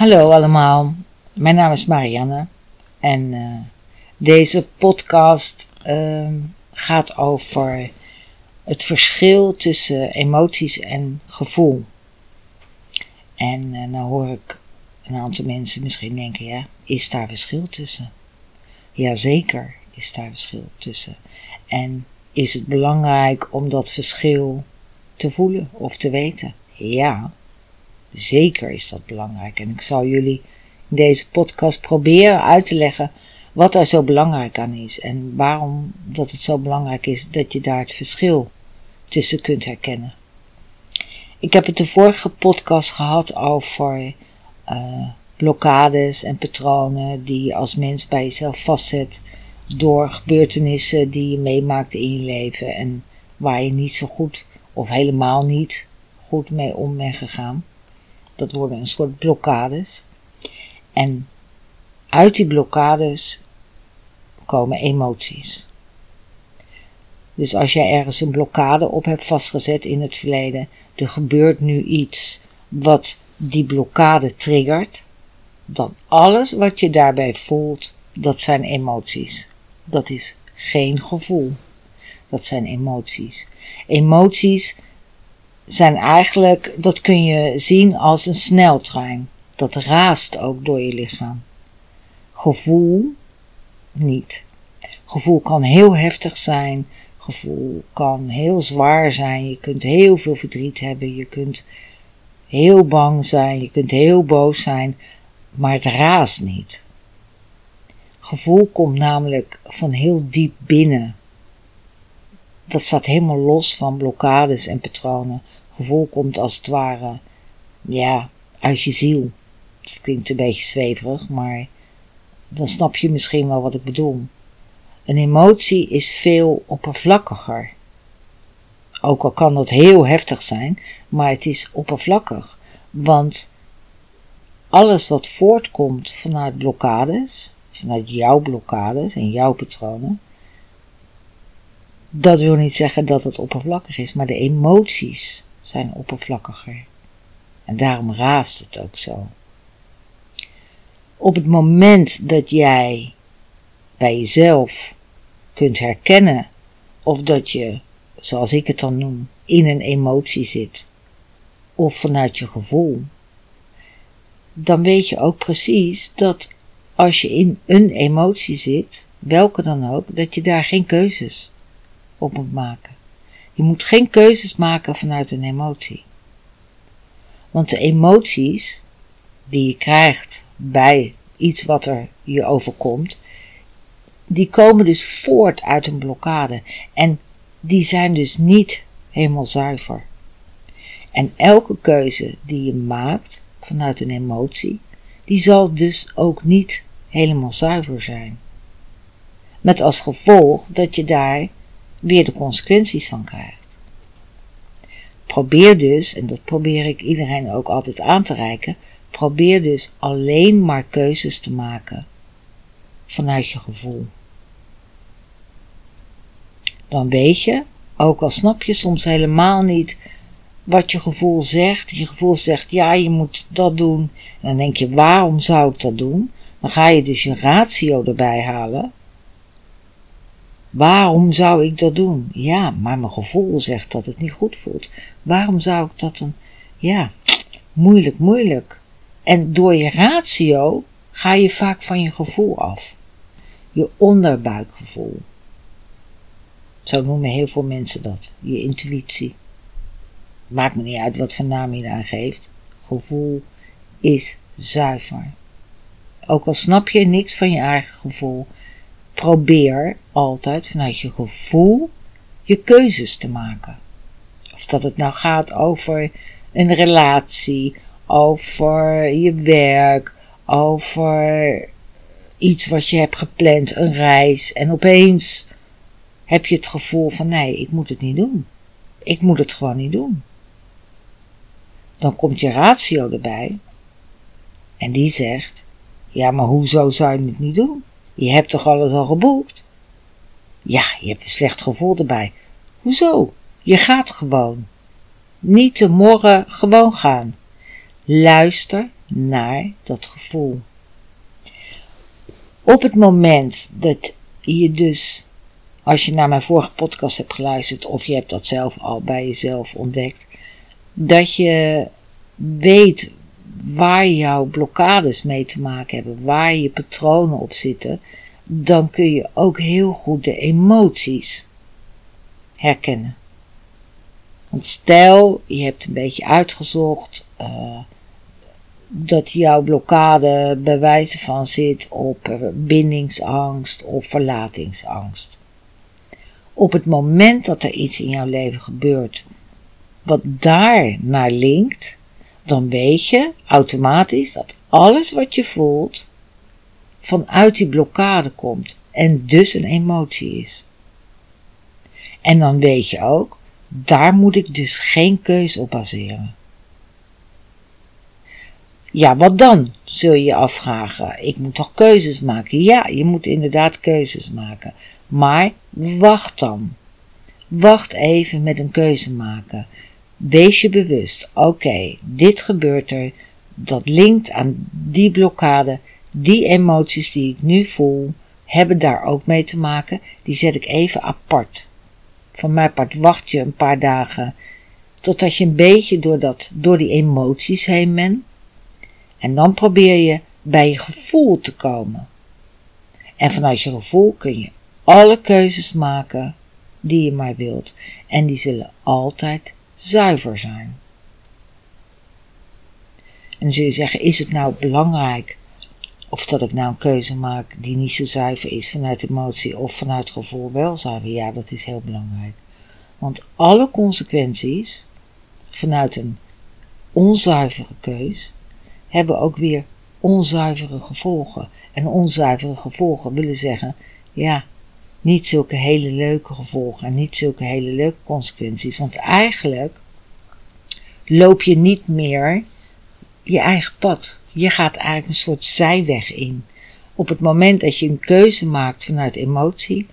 Hallo allemaal, mijn naam is Marianne en uh, deze podcast uh, gaat over het verschil tussen emoties en gevoel. En uh, nou hoor ik een aantal mensen misschien denken, ja, is daar verschil tussen? Jazeker is daar verschil tussen. En is het belangrijk om dat verschil te voelen of te weten? Ja, Zeker is dat belangrijk. En ik zal jullie in deze podcast proberen uit te leggen wat er zo belangrijk aan is. En waarom dat het zo belangrijk is dat je daar het verschil tussen kunt herkennen. Ik heb het de vorige podcast gehad over uh, blokkades en patronen die je als mens bij jezelf vastzet door gebeurtenissen die je meemaakt in je leven en waar je niet zo goed of helemaal niet goed mee om bent gegaan. Dat worden een soort blokkades. En uit die blokkades komen emoties. Dus als jij ergens een blokkade op hebt vastgezet in het verleden, er gebeurt nu iets wat die blokkade triggert, dan alles wat je daarbij voelt, dat zijn emoties. Dat is geen gevoel. Dat zijn emoties. Emoties zijn eigenlijk, dat kun je zien als een sneltrein. Dat raast ook door je lichaam. Gevoel niet. Gevoel kan heel heftig zijn. Gevoel kan heel zwaar zijn. Je kunt heel veel verdriet hebben. Je kunt heel bang zijn. Je kunt heel boos zijn. Maar het raast niet. Gevoel komt namelijk van heel diep binnen. Dat staat helemaal los van blokkades en patronen gevoel komt als het ware, ja, uit je ziel. Dat klinkt een beetje zweverig, maar dan snap je misschien wel wat ik bedoel. Een emotie is veel oppervlakkiger. Ook al kan dat heel heftig zijn, maar het is oppervlakkig. Want alles wat voortkomt vanuit blokkades, vanuit jouw blokkades en jouw patronen, dat wil niet zeggen dat het oppervlakkig is, maar de emoties zijn oppervlakkiger. En daarom raast het ook zo. Op het moment dat jij bij jezelf kunt herkennen of dat je, zoals ik het dan noem, in een emotie zit, of vanuit je gevoel, dan weet je ook precies dat als je in een emotie zit, welke dan ook, dat je daar geen keuzes op moet maken. Je moet geen keuzes maken vanuit een emotie. Want de emoties die je krijgt bij iets wat er je overkomt, die komen dus voort uit een blokkade. En die zijn dus niet helemaal zuiver. En elke keuze die je maakt vanuit een emotie, die zal dus ook niet helemaal zuiver zijn. Met als gevolg dat je daar weer de consequenties van krijgt. Probeer dus, en dat probeer ik iedereen ook altijd aan te reiken, probeer dus alleen maar keuzes te maken vanuit je gevoel. Dan weet je, ook al snap je soms helemaal niet wat je gevoel zegt. Je gevoel zegt, ja, je moet dat doen. En dan denk je, waarom zou ik dat doen? Dan ga je dus je ratio erbij halen. Waarom zou ik dat doen? Ja, maar mijn gevoel zegt dat het niet goed voelt. Waarom zou ik dat dan? Ja, moeilijk, moeilijk. En door je ratio ga je vaak van je gevoel af. Je onderbuikgevoel. Zo noemen heel veel mensen dat. Je intuïtie. Maakt me niet uit wat voor naam je daar geeft. Gevoel is zuiver. Ook al snap je niks van je eigen gevoel, probeer altijd vanuit je gevoel je keuzes te maken. Of dat het nou gaat over een relatie, over je werk, over iets wat je hebt gepland, een reis, en opeens heb je het gevoel van nee, ik moet het niet doen. Ik moet het gewoon niet doen. Dan komt je ratio erbij en die zegt, ja, maar hoezo zou je het niet doen? Je hebt toch alles al geboekt? Ja, je hebt een slecht gevoel erbij. Hoezo? Je gaat gewoon. Niet te morgen gewoon gaan. Luister naar dat gevoel. Op het moment dat je dus, als je naar mijn vorige podcast hebt geluisterd, of je hebt dat zelf al bij jezelf ontdekt, dat je weet waar jouw blokkades mee te maken hebben, waar je patronen op zitten, dan kun je ook heel goed de emoties herkennen. Want stel, je hebt een beetje uitgezocht uh, dat jouw blokkade bij wijze van zit op bindingsangst of verlatingsangst. Op het moment dat er iets in jouw leven gebeurt wat daar naar linkt, dan weet je automatisch dat alles wat je voelt vanuit die blokkade komt en dus een emotie is. En dan weet je ook, daar moet ik dus geen keuze op baseren. Ja, wat dan? Zul je je afvragen. Ik moet toch keuzes maken? Ja, je moet inderdaad keuzes maken. Maar wacht dan. Wacht even met een keuze maken. Wees je bewust. Oké, dit gebeurt er. Dat linkt aan die blokkade. Die emoties die ik nu voel, hebben daar ook mee te maken. Die zet ik even apart. Van mijn part wacht je een paar dagen totdat je een beetje door, dat, door die emoties heen bent. En dan probeer je bij je gevoel te komen. En vanuit je gevoel kun je alle keuzes maken die je maar wilt. En die zullen altijd zuiver zijn. En dan zul je zeggen, is het nou belangrijk of dat ik nou een keuze maak die niet zo zuiver is vanuit emotie of vanuit gevoel wel zuiver? Ja, dat is heel belangrijk. Want alle consequenties vanuit een onzuivere keus hebben ook weer onzuivere gevolgen. En onzuivere gevolgen willen zeggen, ja, niet zulke hele leuke gevolgen en niet zulke hele leuke consequenties. Want eigenlijk loop je niet meer je eigen pad. Je gaat eigenlijk een soort zijweg in. Op het moment dat je een keuze maakt vanuit emotie,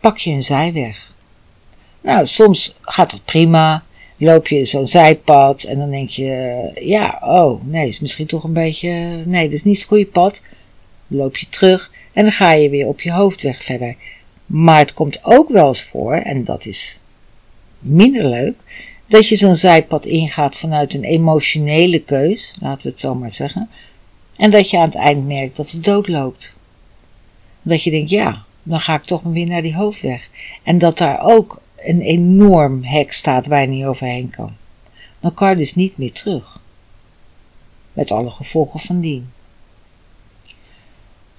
pak je een zijweg. Nou, soms gaat het prima loop je zo'n zijpad en dan denk je, ja, oh, nee, is misschien toch een beetje, nee, dat is niet het goede pad. Loop je terug en dan ga je weer op je hoofdweg verder. Maar het komt ook wel eens voor, en dat is minder leuk, dat je zo'n zijpad ingaat vanuit een emotionele keus, laten we het zo maar zeggen, en dat je aan het eind merkt dat het dood loopt. Dat je denkt, ja, dan ga ik toch weer naar die hoofdweg. En dat daar ook een enorm hek staat waar je niet overheen kan. Dan kan je dus niet meer terug. Met alle gevolgen van dien.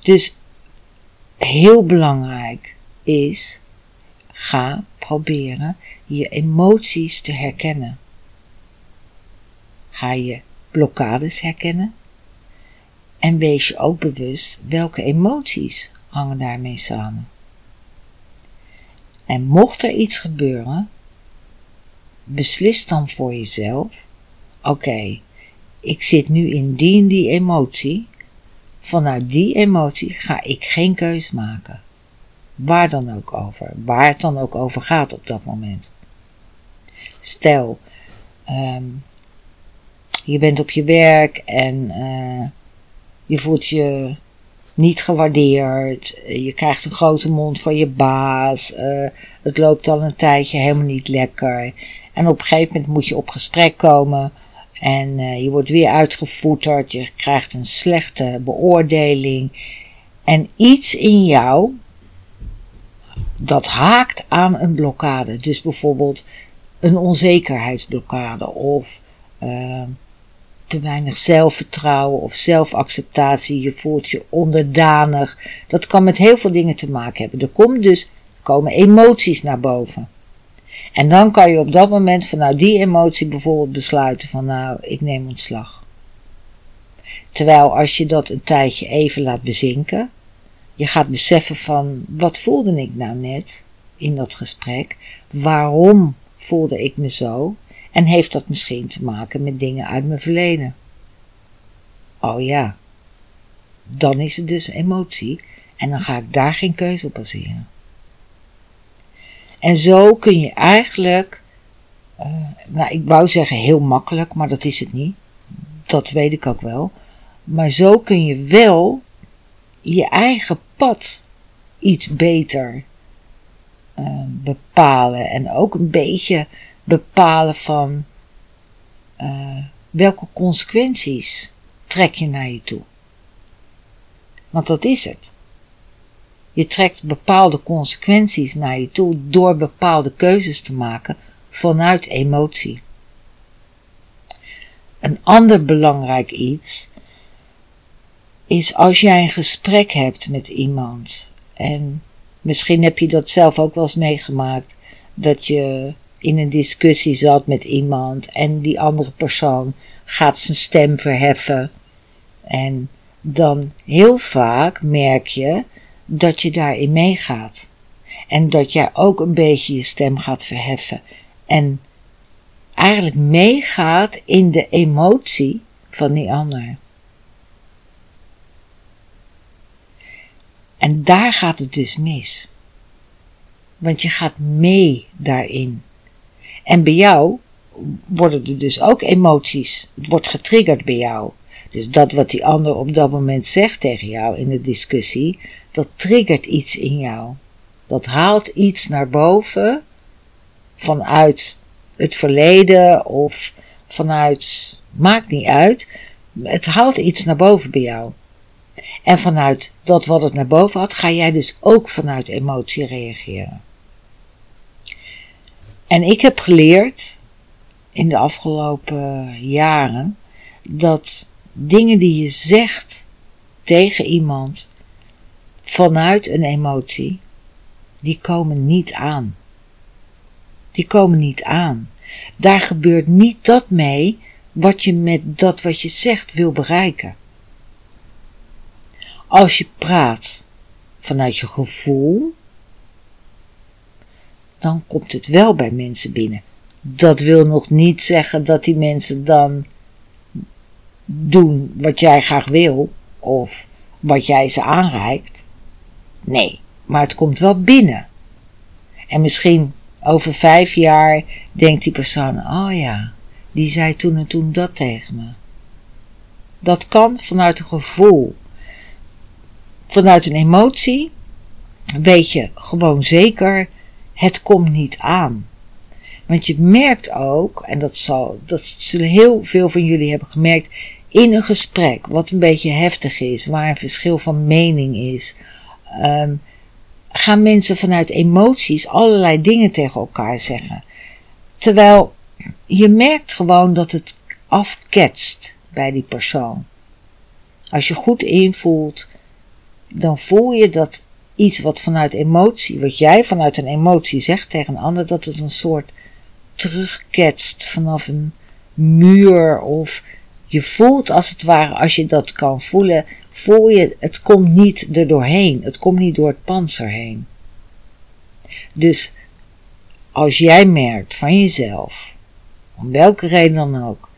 Dus heel belangrijk is, ga proberen je emoties te herkennen. Ga je blokkades herkennen en wees je ook bewust welke emoties hangen daarmee samen. En mocht er iets gebeuren, beslis dan voor jezelf: oké, ik zit nu in die en die emotie. Vanuit die emotie ga ik geen keus maken. Waar dan ook over, waar het dan ook over gaat op dat moment. Stel, um, je bent op je werk en uh, je voelt je niet gewaardeerd. Je krijgt een grote mond van je baas. Uh, het loopt al een tijdje helemaal niet lekker. En op een gegeven moment moet je op gesprek komen. En uh, je wordt weer uitgevoeterd. Je krijgt een slechte beoordeling. En iets in jou dat haakt aan een blokkade. Dus bijvoorbeeld een onzekerheidsblokkade of uh, te weinig zelfvertrouwen of zelfacceptatie. Je voelt je onderdanig. Dat kan met heel veel dingen te maken hebben. Er komt dus, komen emoties naar boven. En dan kan je op dat moment vanuit die emotie bijvoorbeeld besluiten van nou, ik neem ontslag. Terwijl als je dat een tijdje even laat bezinken, je gaat beseffen van wat voelde ik nou net in dat gesprek? Waarom voelde ik me zo? En heeft dat misschien te maken met dingen uit mijn verleden? Oh ja, dan is het dus emotie en dan ga ik daar geen keuze op baseren. En zo kun je eigenlijk, uh, nou ik wou zeggen heel makkelijk, maar dat is het niet. dat weet ik ook wel. Maar zo kun je wel je eigen pad iets beter uh, bepalen. En ook een beetje bepalen van uh, welke consequenties trek je naar je toe. Want dat is het. Je trekt bepaalde consequenties naar je toe door bepaalde keuzes te maken vanuit emotie. Een ander belangrijk iets is als jij een gesprek hebt met iemand en misschien heb je dat zelf ook wel eens meegemaakt dat je in een discussie zat met iemand en die andere persoon gaat zijn stem verheffen en dan heel vaak merk je dat je daarin meegaat. En dat jij ook een beetje je stem gaat verheffen. En eigenlijk meegaat in de emotie van die ander. En daar gaat het dus mis. Want je gaat mee daarin. En bij jou worden er dus ook emoties. Het wordt getriggerd bij jou. Dus dat wat die ander op dat moment zegt tegen jou in de discussie, dat triggert iets in jou. Dat haalt iets naar boven vanuit het verleden of vanuit, maakt niet uit, het haalt iets naar boven bij jou. En vanuit dat wat het naar boven had, ga jij dus ook vanuit emotie reageren. En ik heb geleerd in de afgelopen jaren dat dingen die je zegt tegen iemand vanuit een emotie, die komen niet aan. Die komen niet aan. Daar gebeurt niet dat mee wat je met dat wat je zegt wil bereiken. Als je praat vanuit je gevoel, dan komt het wel bij mensen binnen. Dat wil nog niet zeggen dat die mensen dan doen wat jij graag wil of wat jij ze aanreikt. Nee, maar het komt wel binnen. En misschien over vijf jaar denkt die persoon: Oh ja, die zei toen en toen dat tegen me. Dat kan vanuit een gevoel. Vanuit een emotie weet je gewoon zeker: het komt niet aan. Want je merkt ook, en dat, zal, dat zullen heel veel van jullie hebben gemerkt, in een gesprek wat een beetje heftig is, waar een verschil van mening is, um, gaan mensen vanuit emoties allerlei dingen tegen elkaar zeggen. Terwijl je merkt gewoon dat het afketst bij die persoon. Als je goed invoelt, dan voel je dat iets wat vanuit emotie, wat jij vanuit een emotie zegt tegen een ander, dat het een soort terugketst vanaf een muur of je voelt als het ware, als je dat kan voelen, voel je, het komt niet er doorheen. Het komt niet door het panzer heen. Dus als jij merkt van jezelf, om welke reden dan ook,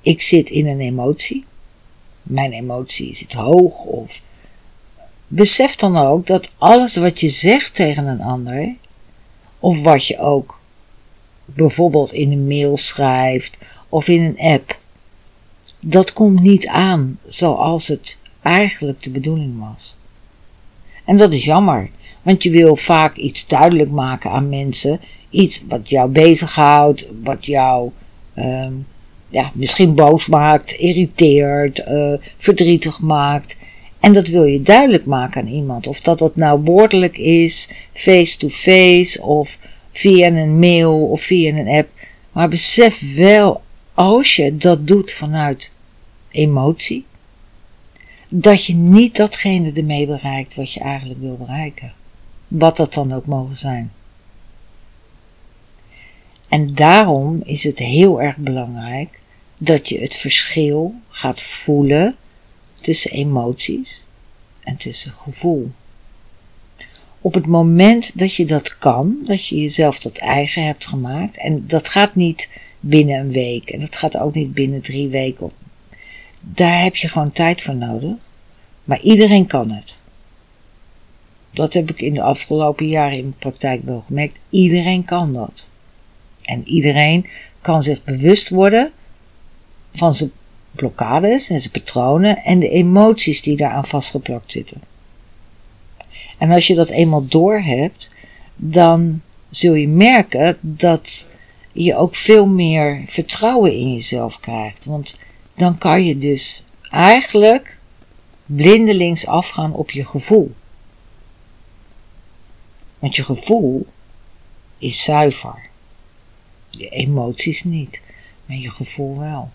ik zit in een emotie, mijn emotie zit hoog of besef dan ook dat alles wat je zegt tegen een ander, of wat je ook bijvoorbeeld in een mail schrijft of in een app, dat komt niet aan zoals het eigenlijk de bedoeling was. En dat is jammer, want je wil vaak iets duidelijk maken aan mensen, iets wat jou bezighoudt, wat jou uh, ja, misschien boos maakt, irriteert, uh, verdrietig maakt. En dat wil je duidelijk maken aan iemand. Of dat dat nou woordelijk is, face-to-face, of via een mail of via een app. Maar besef wel, als je dat doet vanuit emotie, dat je niet datgene ermee bereikt wat je eigenlijk wil bereiken. Wat dat dan ook mogen zijn. En daarom is het heel erg belangrijk dat je het verschil gaat voelen tussen emoties en tussen gevoel. Op het moment dat je dat kan, dat je jezelf dat eigen hebt gemaakt, en dat gaat niet binnen een week, en dat gaat ook niet binnen drie weken, daar heb je gewoon tijd voor nodig. Maar iedereen kan het. Dat heb ik in de afgelopen jaren in mijn praktijk wel gemerkt. Iedereen kan dat. En iedereen kan zich bewust worden van zijn blokkades en zijn patronen en de emoties die daaraan vastgeplakt zitten. En als je dat eenmaal door hebt, dan zul je merken dat je ook veel meer vertrouwen in jezelf krijgt. Want dan kan je dus eigenlijk blindelings afgaan op je gevoel. Want je gevoel is zuiver. Je emoties niet, maar je gevoel wel.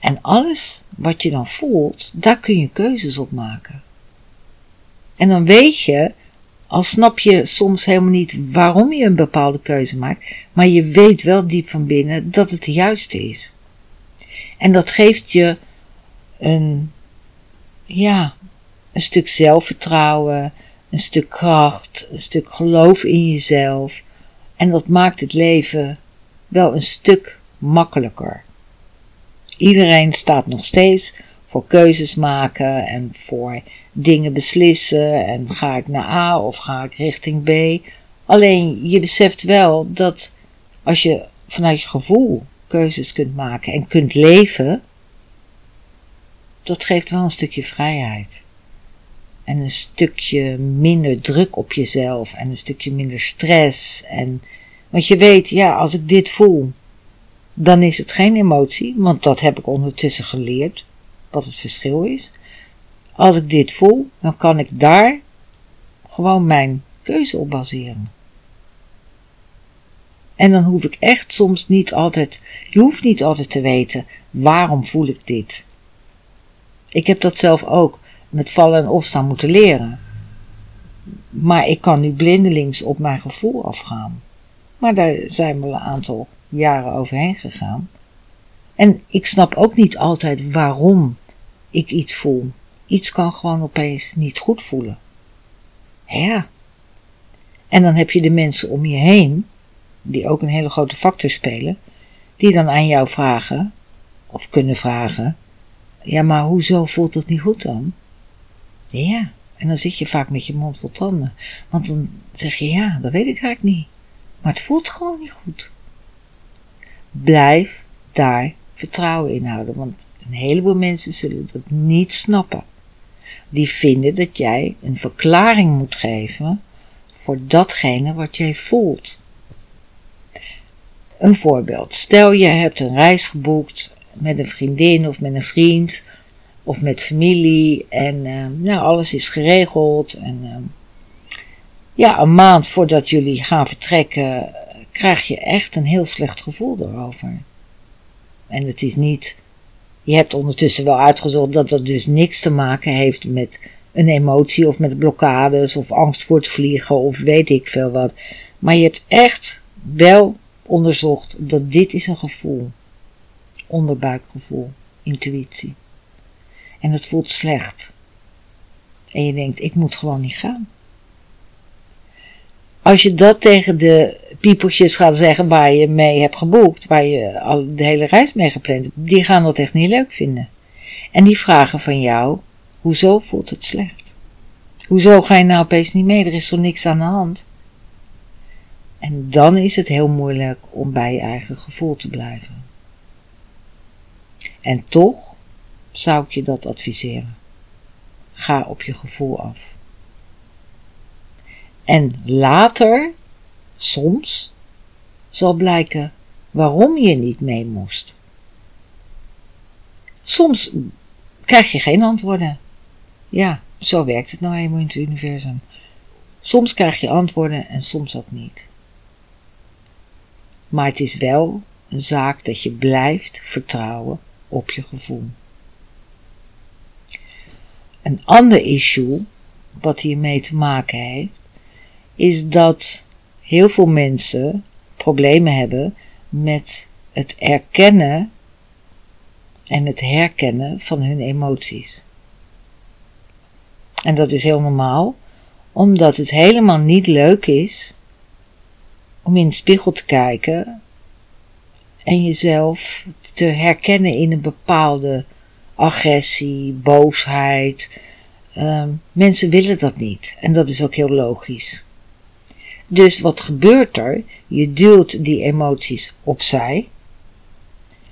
En alles wat je dan voelt, daar kun je keuzes op maken. En dan weet je, al snap je soms helemaal niet waarom je een bepaalde keuze maakt, maar je weet wel diep van binnen dat het de juiste is. En dat geeft je een, ja, een stuk zelfvertrouwen, een stuk kracht, een stuk geloof in jezelf. En dat maakt het leven wel een stuk makkelijker. Iedereen staat nog steeds voor keuzes maken en voor dingen beslissen en ga ik naar A of ga ik richting B. Alleen je beseft wel dat als je vanuit je gevoel keuzes kunt maken en kunt leven, dat geeft wel een stukje vrijheid. En een stukje minder druk op jezelf en een stukje minder stress. En, want je weet, ja, als ik dit voel, dan is het geen emotie, want dat heb ik ondertussen geleerd, wat het verschil is. Als ik dit voel, dan kan ik daar gewoon mijn keuze op baseren. En dan hoef ik echt soms niet altijd, je hoeft niet altijd te weten, waarom voel ik dit? Ik heb dat zelf ook met vallen en opstaan moeten leren. Maar ik kan nu blindelings op mijn gevoel afgaan. Maar daar zijn we een aantal jaren overheen gegaan. En ik snap ook niet altijd waarom ik iets voel. Iets kan gewoon opeens niet goed voelen. Ja. En dan heb je de mensen om je heen, die ook een hele grote factor spelen, die dan aan jou vragen, of kunnen vragen, ja, maar hoezo voelt het niet goed dan? Ja, en dan zit je vaak met je mond vol tanden. Want dan zeg je, ja, dat weet ik eigenlijk niet. Maar het voelt gewoon niet goed. Blijf daar vertrouwen in houden, want een heleboel mensen zullen dat niet snappen. Die vinden dat jij een verklaring moet geven voor datgene wat jij voelt. Een voorbeeld. Stel je hebt een reis geboekt met een vriendin of met een vriend of met familie en uh, nou, alles is geregeld en uh, ja, een maand voordat jullie gaan vertrekken krijg je echt een heel slecht gevoel erover. En het is niet, je hebt ondertussen wel uitgezocht dat dat dus niks te maken heeft met een emotie of met blokkades of angst voor het vliegen of weet ik veel wat. Maar je hebt echt wel onderzocht dat dit is een gevoel. Onderbuikgevoel, intuïtie. En het voelt slecht. En je denkt, ik moet gewoon niet gaan. Als je dat tegen de piepeltjes gaat zeggen waar je mee hebt geboekt, waar je al de hele reis mee gepland hebt, die gaan dat echt niet leuk vinden. En die vragen van jou, hoezo voelt het slecht? Hoezo ga je nou opeens niet mee? Er is toch niks aan de hand? En dan is het heel moeilijk om bij je eigen gevoel te blijven. En toch zou ik je dat adviseren. Ga op je gevoel af. En later, soms, zal blijken waarom je niet mee moest. Soms krijg je geen antwoorden. Ja, zo werkt het nou eenmaal in het universum. Soms krijg je antwoorden en soms ook niet. Maar het is wel een zaak dat je blijft vertrouwen op je gevoel. Een ander issue wat hiermee te maken heeft, is dat heel veel mensen problemen hebben met het erkennen en het herkennen van hun emoties. En dat is heel normaal, omdat het helemaal niet leuk is om in de spiegel te kijken en jezelf te herkennen in een bepaalde agressie, boosheid. Um, mensen willen dat niet en dat is ook heel logisch. Dus wat gebeurt er? Je duwt die emoties opzij.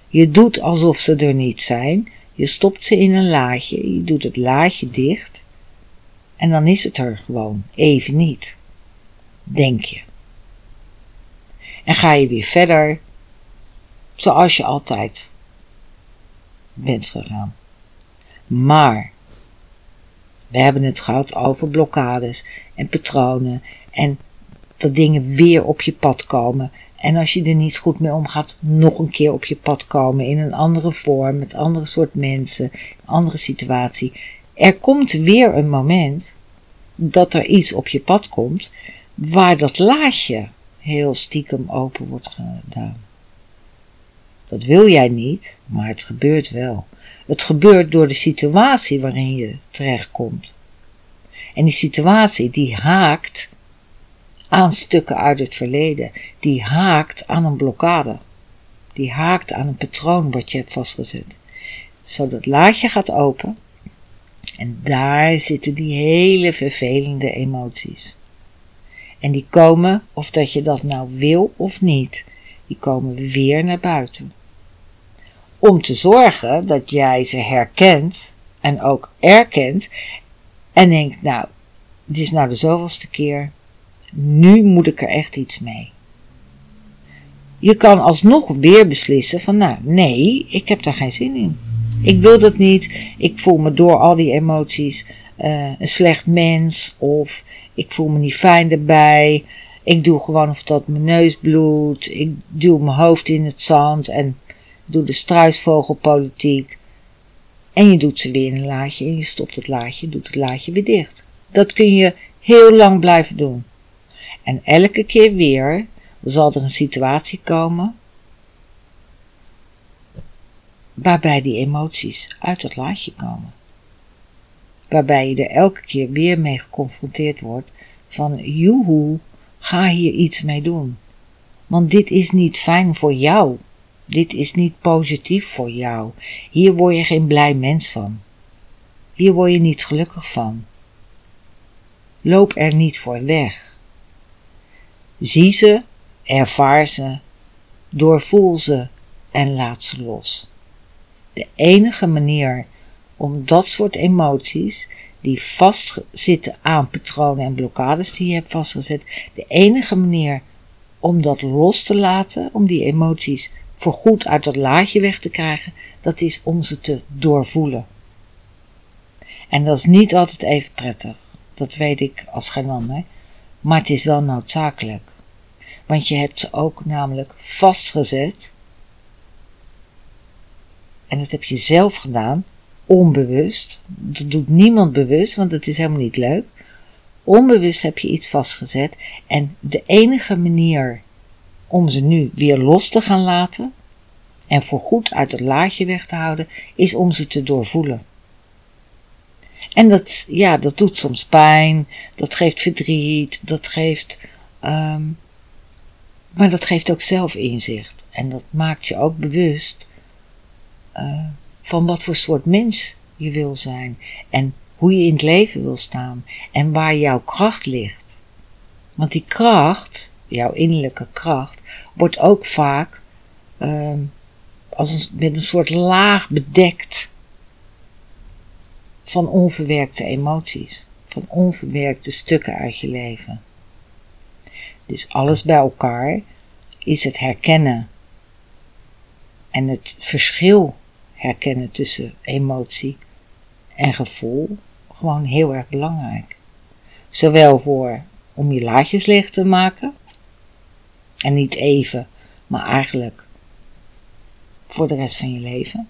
Je doet alsof ze er niet zijn. Je stopt ze in een laadje, je doet het laadje dicht en dan is het er gewoon even niet. Denk je. En ga je weer verder zoals je altijd bent gegaan. Maar we hebben het gehad over blokkades en patronen en dat dingen weer op je pad komen. En als je er niet goed mee omgaat, nog een keer op je pad komen in een andere vorm, met andere soort mensen, andere situatie. Er komt weer een moment dat er iets op je pad komt waar dat laadje heel stiekem open wordt gedaan. Dat wil jij niet, maar het gebeurt wel. Het gebeurt door de situatie waarin je terechtkomt. En die situatie die haakt aan stukken uit het verleden, die haakt aan een blokkade, die haakt aan een patroon wat je hebt vastgezet. Zodat laadje gaat open en daar zitten die hele vervelende emoties. En die komen, of dat je dat nou wil of niet, die komen weer naar buiten. Om te zorgen dat jij ze herkent en ook erkent en denkt, nou, dit is nou de zoveelste keer, nu moet ik er echt iets mee. Je kan alsnog weer beslissen van, nou, nee, ik heb daar geen zin in. Ik wil dat niet. Ik voel me door al die emoties uh, een slecht mens of ik voel me niet fijn erbij. Ik doe gewoon of dat mijn neus bloedt. Ik duw mijn hoofd in het zand en doe de struisvogelpolitiek. En je doet ze weer in een laadje en je stopt het laadje, doet het laadje weer dicht. Dat kun je heel lang blijven doen. En elke keer weer zal er een situatie komen waarbij die emoties uit het laadje komen. Waarbij je er elke keer weer mee geconfronteerd wordt van joehoe, ga hier iets mee doen. Want dit is niet fijn voor jou. Dit is niet positief voor jou. Hier word je geen blij mens van. Hier word je niet gelukkig van. Loop er niet voor weg. Zie ze, ervaar ze, doorvoel ze en laat ze los. De enige manier om dat soort emoties, die vastzitten aan patronen en blokkades die je hebt vastgezet, de enige manier om dat los te laten, om die emoties voorgoed uit dat laadje weg te krijgen, dat is om ze te doorvoelen. En dat is niet altijd even prettig, dat weet ik als geen ander, maar het is wel noodzakelijk. Want je hebt ze ook namelijk vastgezet en dat heb je zelf gedaan, onbewust. Dat doet niemand bewust, want het is helemaal niet leuk. Onbewust heb je iets vastgezet. En de enige manier om ze nu weer los te gaan laten en voorgoed uit het laadje weg te houden, is om ze te doorvoelen. En dat, ja, dat doet soms pijn, dat geeft verdriet, dat geeft, um, maar dat geeft ook zelfinzicht. En dat maakt je ook bewust uh, van wat voor soort mens je wil zijn en hoe je in het leven wil staan en waar jouw kracht ligt. Want die kracht, jouw innerlijke kracht, wordt ook vaak uh, als met een soort laag bedekt van onverwerkte emoties, van onverwerkte stukken uit je leven. Dus alles bij elkaar is het herkennen en het verschil herkennen tussen emotie en gevoel gewoon heel erg belangrijk. Zowel voor om je laadjes leeg te maken, en niet even, maar eigenlijk voor de rest van je leven.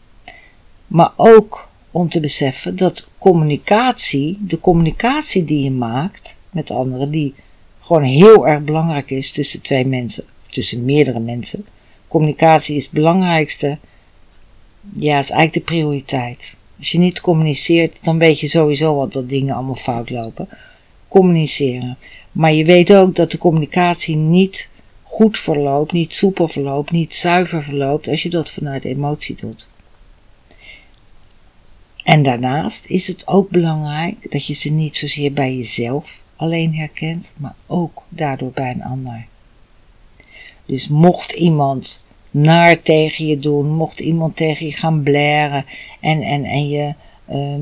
Maar ook om te beseffen dat communicatie, de communicatie die je maakt met anderen, die gewoon heel erg belangrijk is tussen twee mensen, tussen meerdere mensen. Communicatie is het belangrijkste ja, is eigenlijk de prioriteit. Als je niet communiceert, dan weet je sowieso wat dat dingen allemaal fout lopen. Communiceren. Maar je weet ook dat de communicatie niet goed verloopt, niet soepel verloopt, niet zuiver verloopt als je dat vanuit emotie doet. En daarnaast is het ook belangrijk dat je ze niet zozeer bij jezelf alleen herkent, maar ook daardoor bij een ander. Dus mocht iemand naar tegen je doen, mocht iemand tegen je gaan blaren en, en, en je ehm,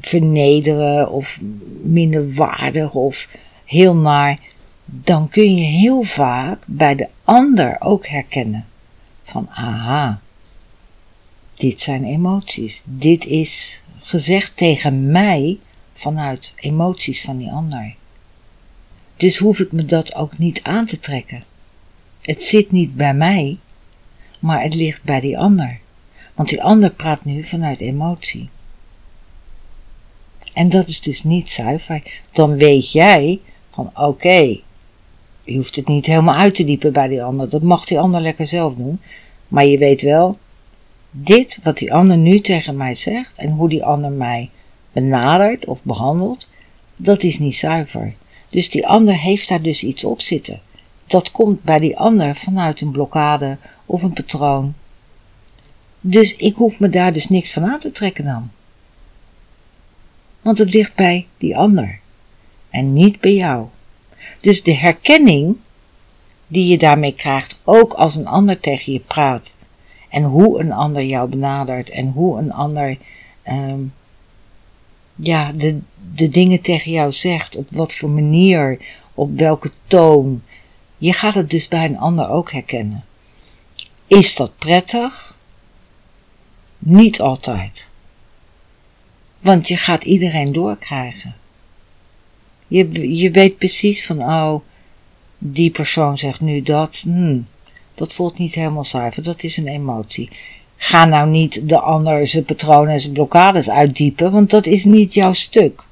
vernederen of minderwaardig of heel naar, dan kun je heel vaak bij de ander ook herkennen van aha, dit zijn emoties. Dit is gezegd tegen mij vanuit emoties van die ander. Dus hoef ik me dat ook niet aan te trekken. Het zit niet bij mij, maar het ligt bij die ander. Want die ander praat nu vanuit emotie. En dat is dus niet zuiver. Dan weet jij van oké, je hoeft het niet helemaal uit te diepen bij die ander. Dat mag die ander lekker zelf doen. Maar je weet wel, dit wat die ander nu tegen mij zegt en hoe die ander mij benadert of behandelt, dat is niet zuiver. Dus die ander heeft daar dus iets op zitten. Dat komt bij die ander vanuit een blokkade of een patroon. Dus ik hoef me daar dus niks van aan te trekken dan. Want het ligt bij die ander en niet bij jou. Dus de herkenning die je daarmee krijgt, ook als een ander tegen je praat, en hoe een ander jou benadert en hoe een ander um, ja, de, de dingen tegen jou zegt, op wat voor manier, op welke toon. Je gaat het dus bij een ander ook herkennen. Is dat prettig? Niet altijd. Want je gaat iedereen doorkrijgen. Je, je weet precies van, oh, die persoon zegt nu dat. Hmm, dat voelt niet helemaal zuiver. Dat is een emotie. Ga nou niet de ander zijn patronen en zijn blokkades uitdiepen, want dat is niet jouw stuk.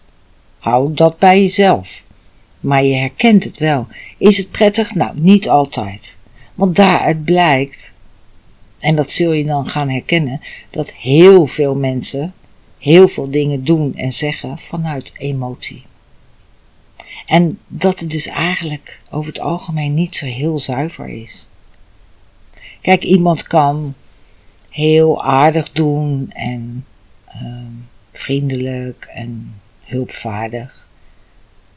Hou dat bij jezelf. Maar je herkent het wel. Is het prettig? Nou, niet altijd. Want daaruit blijkt, en dat zul je dan gaan herkennen, dat heel veel mensen heel veel dingen doen en zeggen vanuit emotie. En dat het dus eigenlijk over het algemeen niet zo heel zuiver is. Kijk, iemand kan heel aardig doen en uh, vriendelijk en hulpvaardig.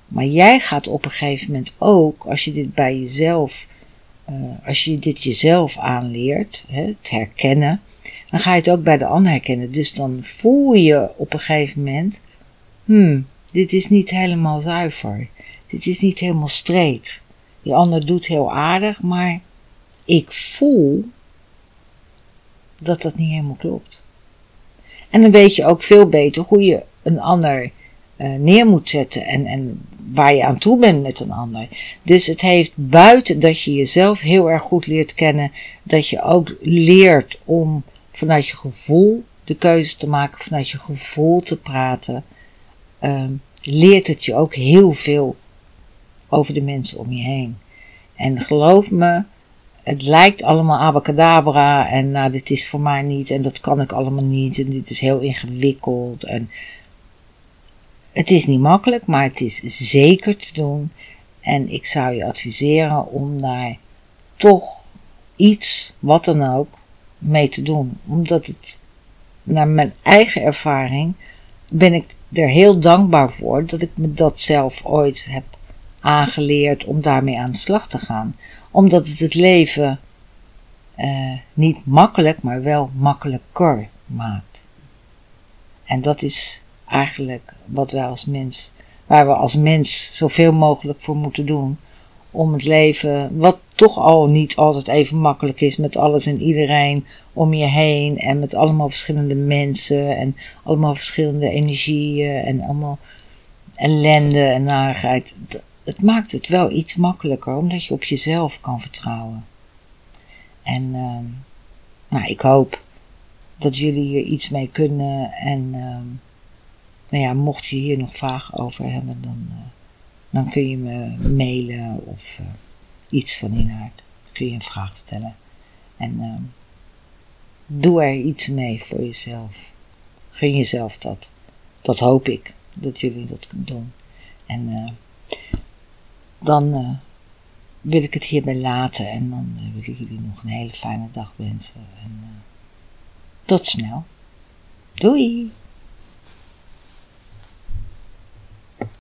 Maar jij gaat op een gegeven moment ook, als je dit bij jezelf, uh, als je dit jezelf aanleert, hè, het herkennen, dan ga je het ook bij de ander herkennen. Dus dan voel je op een gegeven moment, hmm, dit is niet helemaal zuiver. Dit is niet helemaal streed. Die ander doet heel aardig, maar ik voel dat dat niet helemaal klopt. En dan weet je ook veel beter hoe je een ander uh, neer moet zetten en, en waar je aan toe bent met een ander. Dus het heeft buiten dat je jezelf heel erg goed leert kennen, dat je ook leert om vanuit je gevoel de keuze te maken, vanuit je gevoel te praten, uh, leert het je ook heel veel over de mensen om je heen. En geloof me, het lijkt allemaal abacadabra en nou, dit is voor mij niet en dat kan ik allemaal niet en dit is heel ingewikkeld en het is niet makkelijk, maar het is zeker te doen en ik zou je adviseren om daar toch iets, wat dan ook, mee te doen. Omdat het, naar mijn eigen ervaring, ben ik er heel dankbaar voor dat ik me dat zelf ooit heb aangeleerd om daarmee aan de slag te gaan omdat het het leven uh, niet makkelijk, maar wel makkelijker maakt. En dat is eigenlijk wat wij als mens, waar we als mens zoveel mogelijk voor moeten doen. Om het leven, wat toch al niet altijd even makkelijk is met alles en iedereen om je heen en met allemaal verschillende mensen en allemaal verschillende energieën en allemaal ellende en narigheid het maakt het wel iets makkelijker, omdat je op jezelf kan vertrouwen. En uh, nou, ik hoop dat jullie hier iets mee kunnen. En uh, nou ja, mocht je hier nog vragen over hebben, dan, uh, dan kun je me mailen of eh, iets van inhoud. Dan kun je een vraag stellen. En ehm, doe er iets mee voor jezelf. Gun jezelf dat. Dat hoop ik, dat jullie dat doen. En uh, dan uh, wil ik het hierbij laten en dan uh, wil ik jullie nog een hele fijne dag wensen. En uh, tot snel. Doei!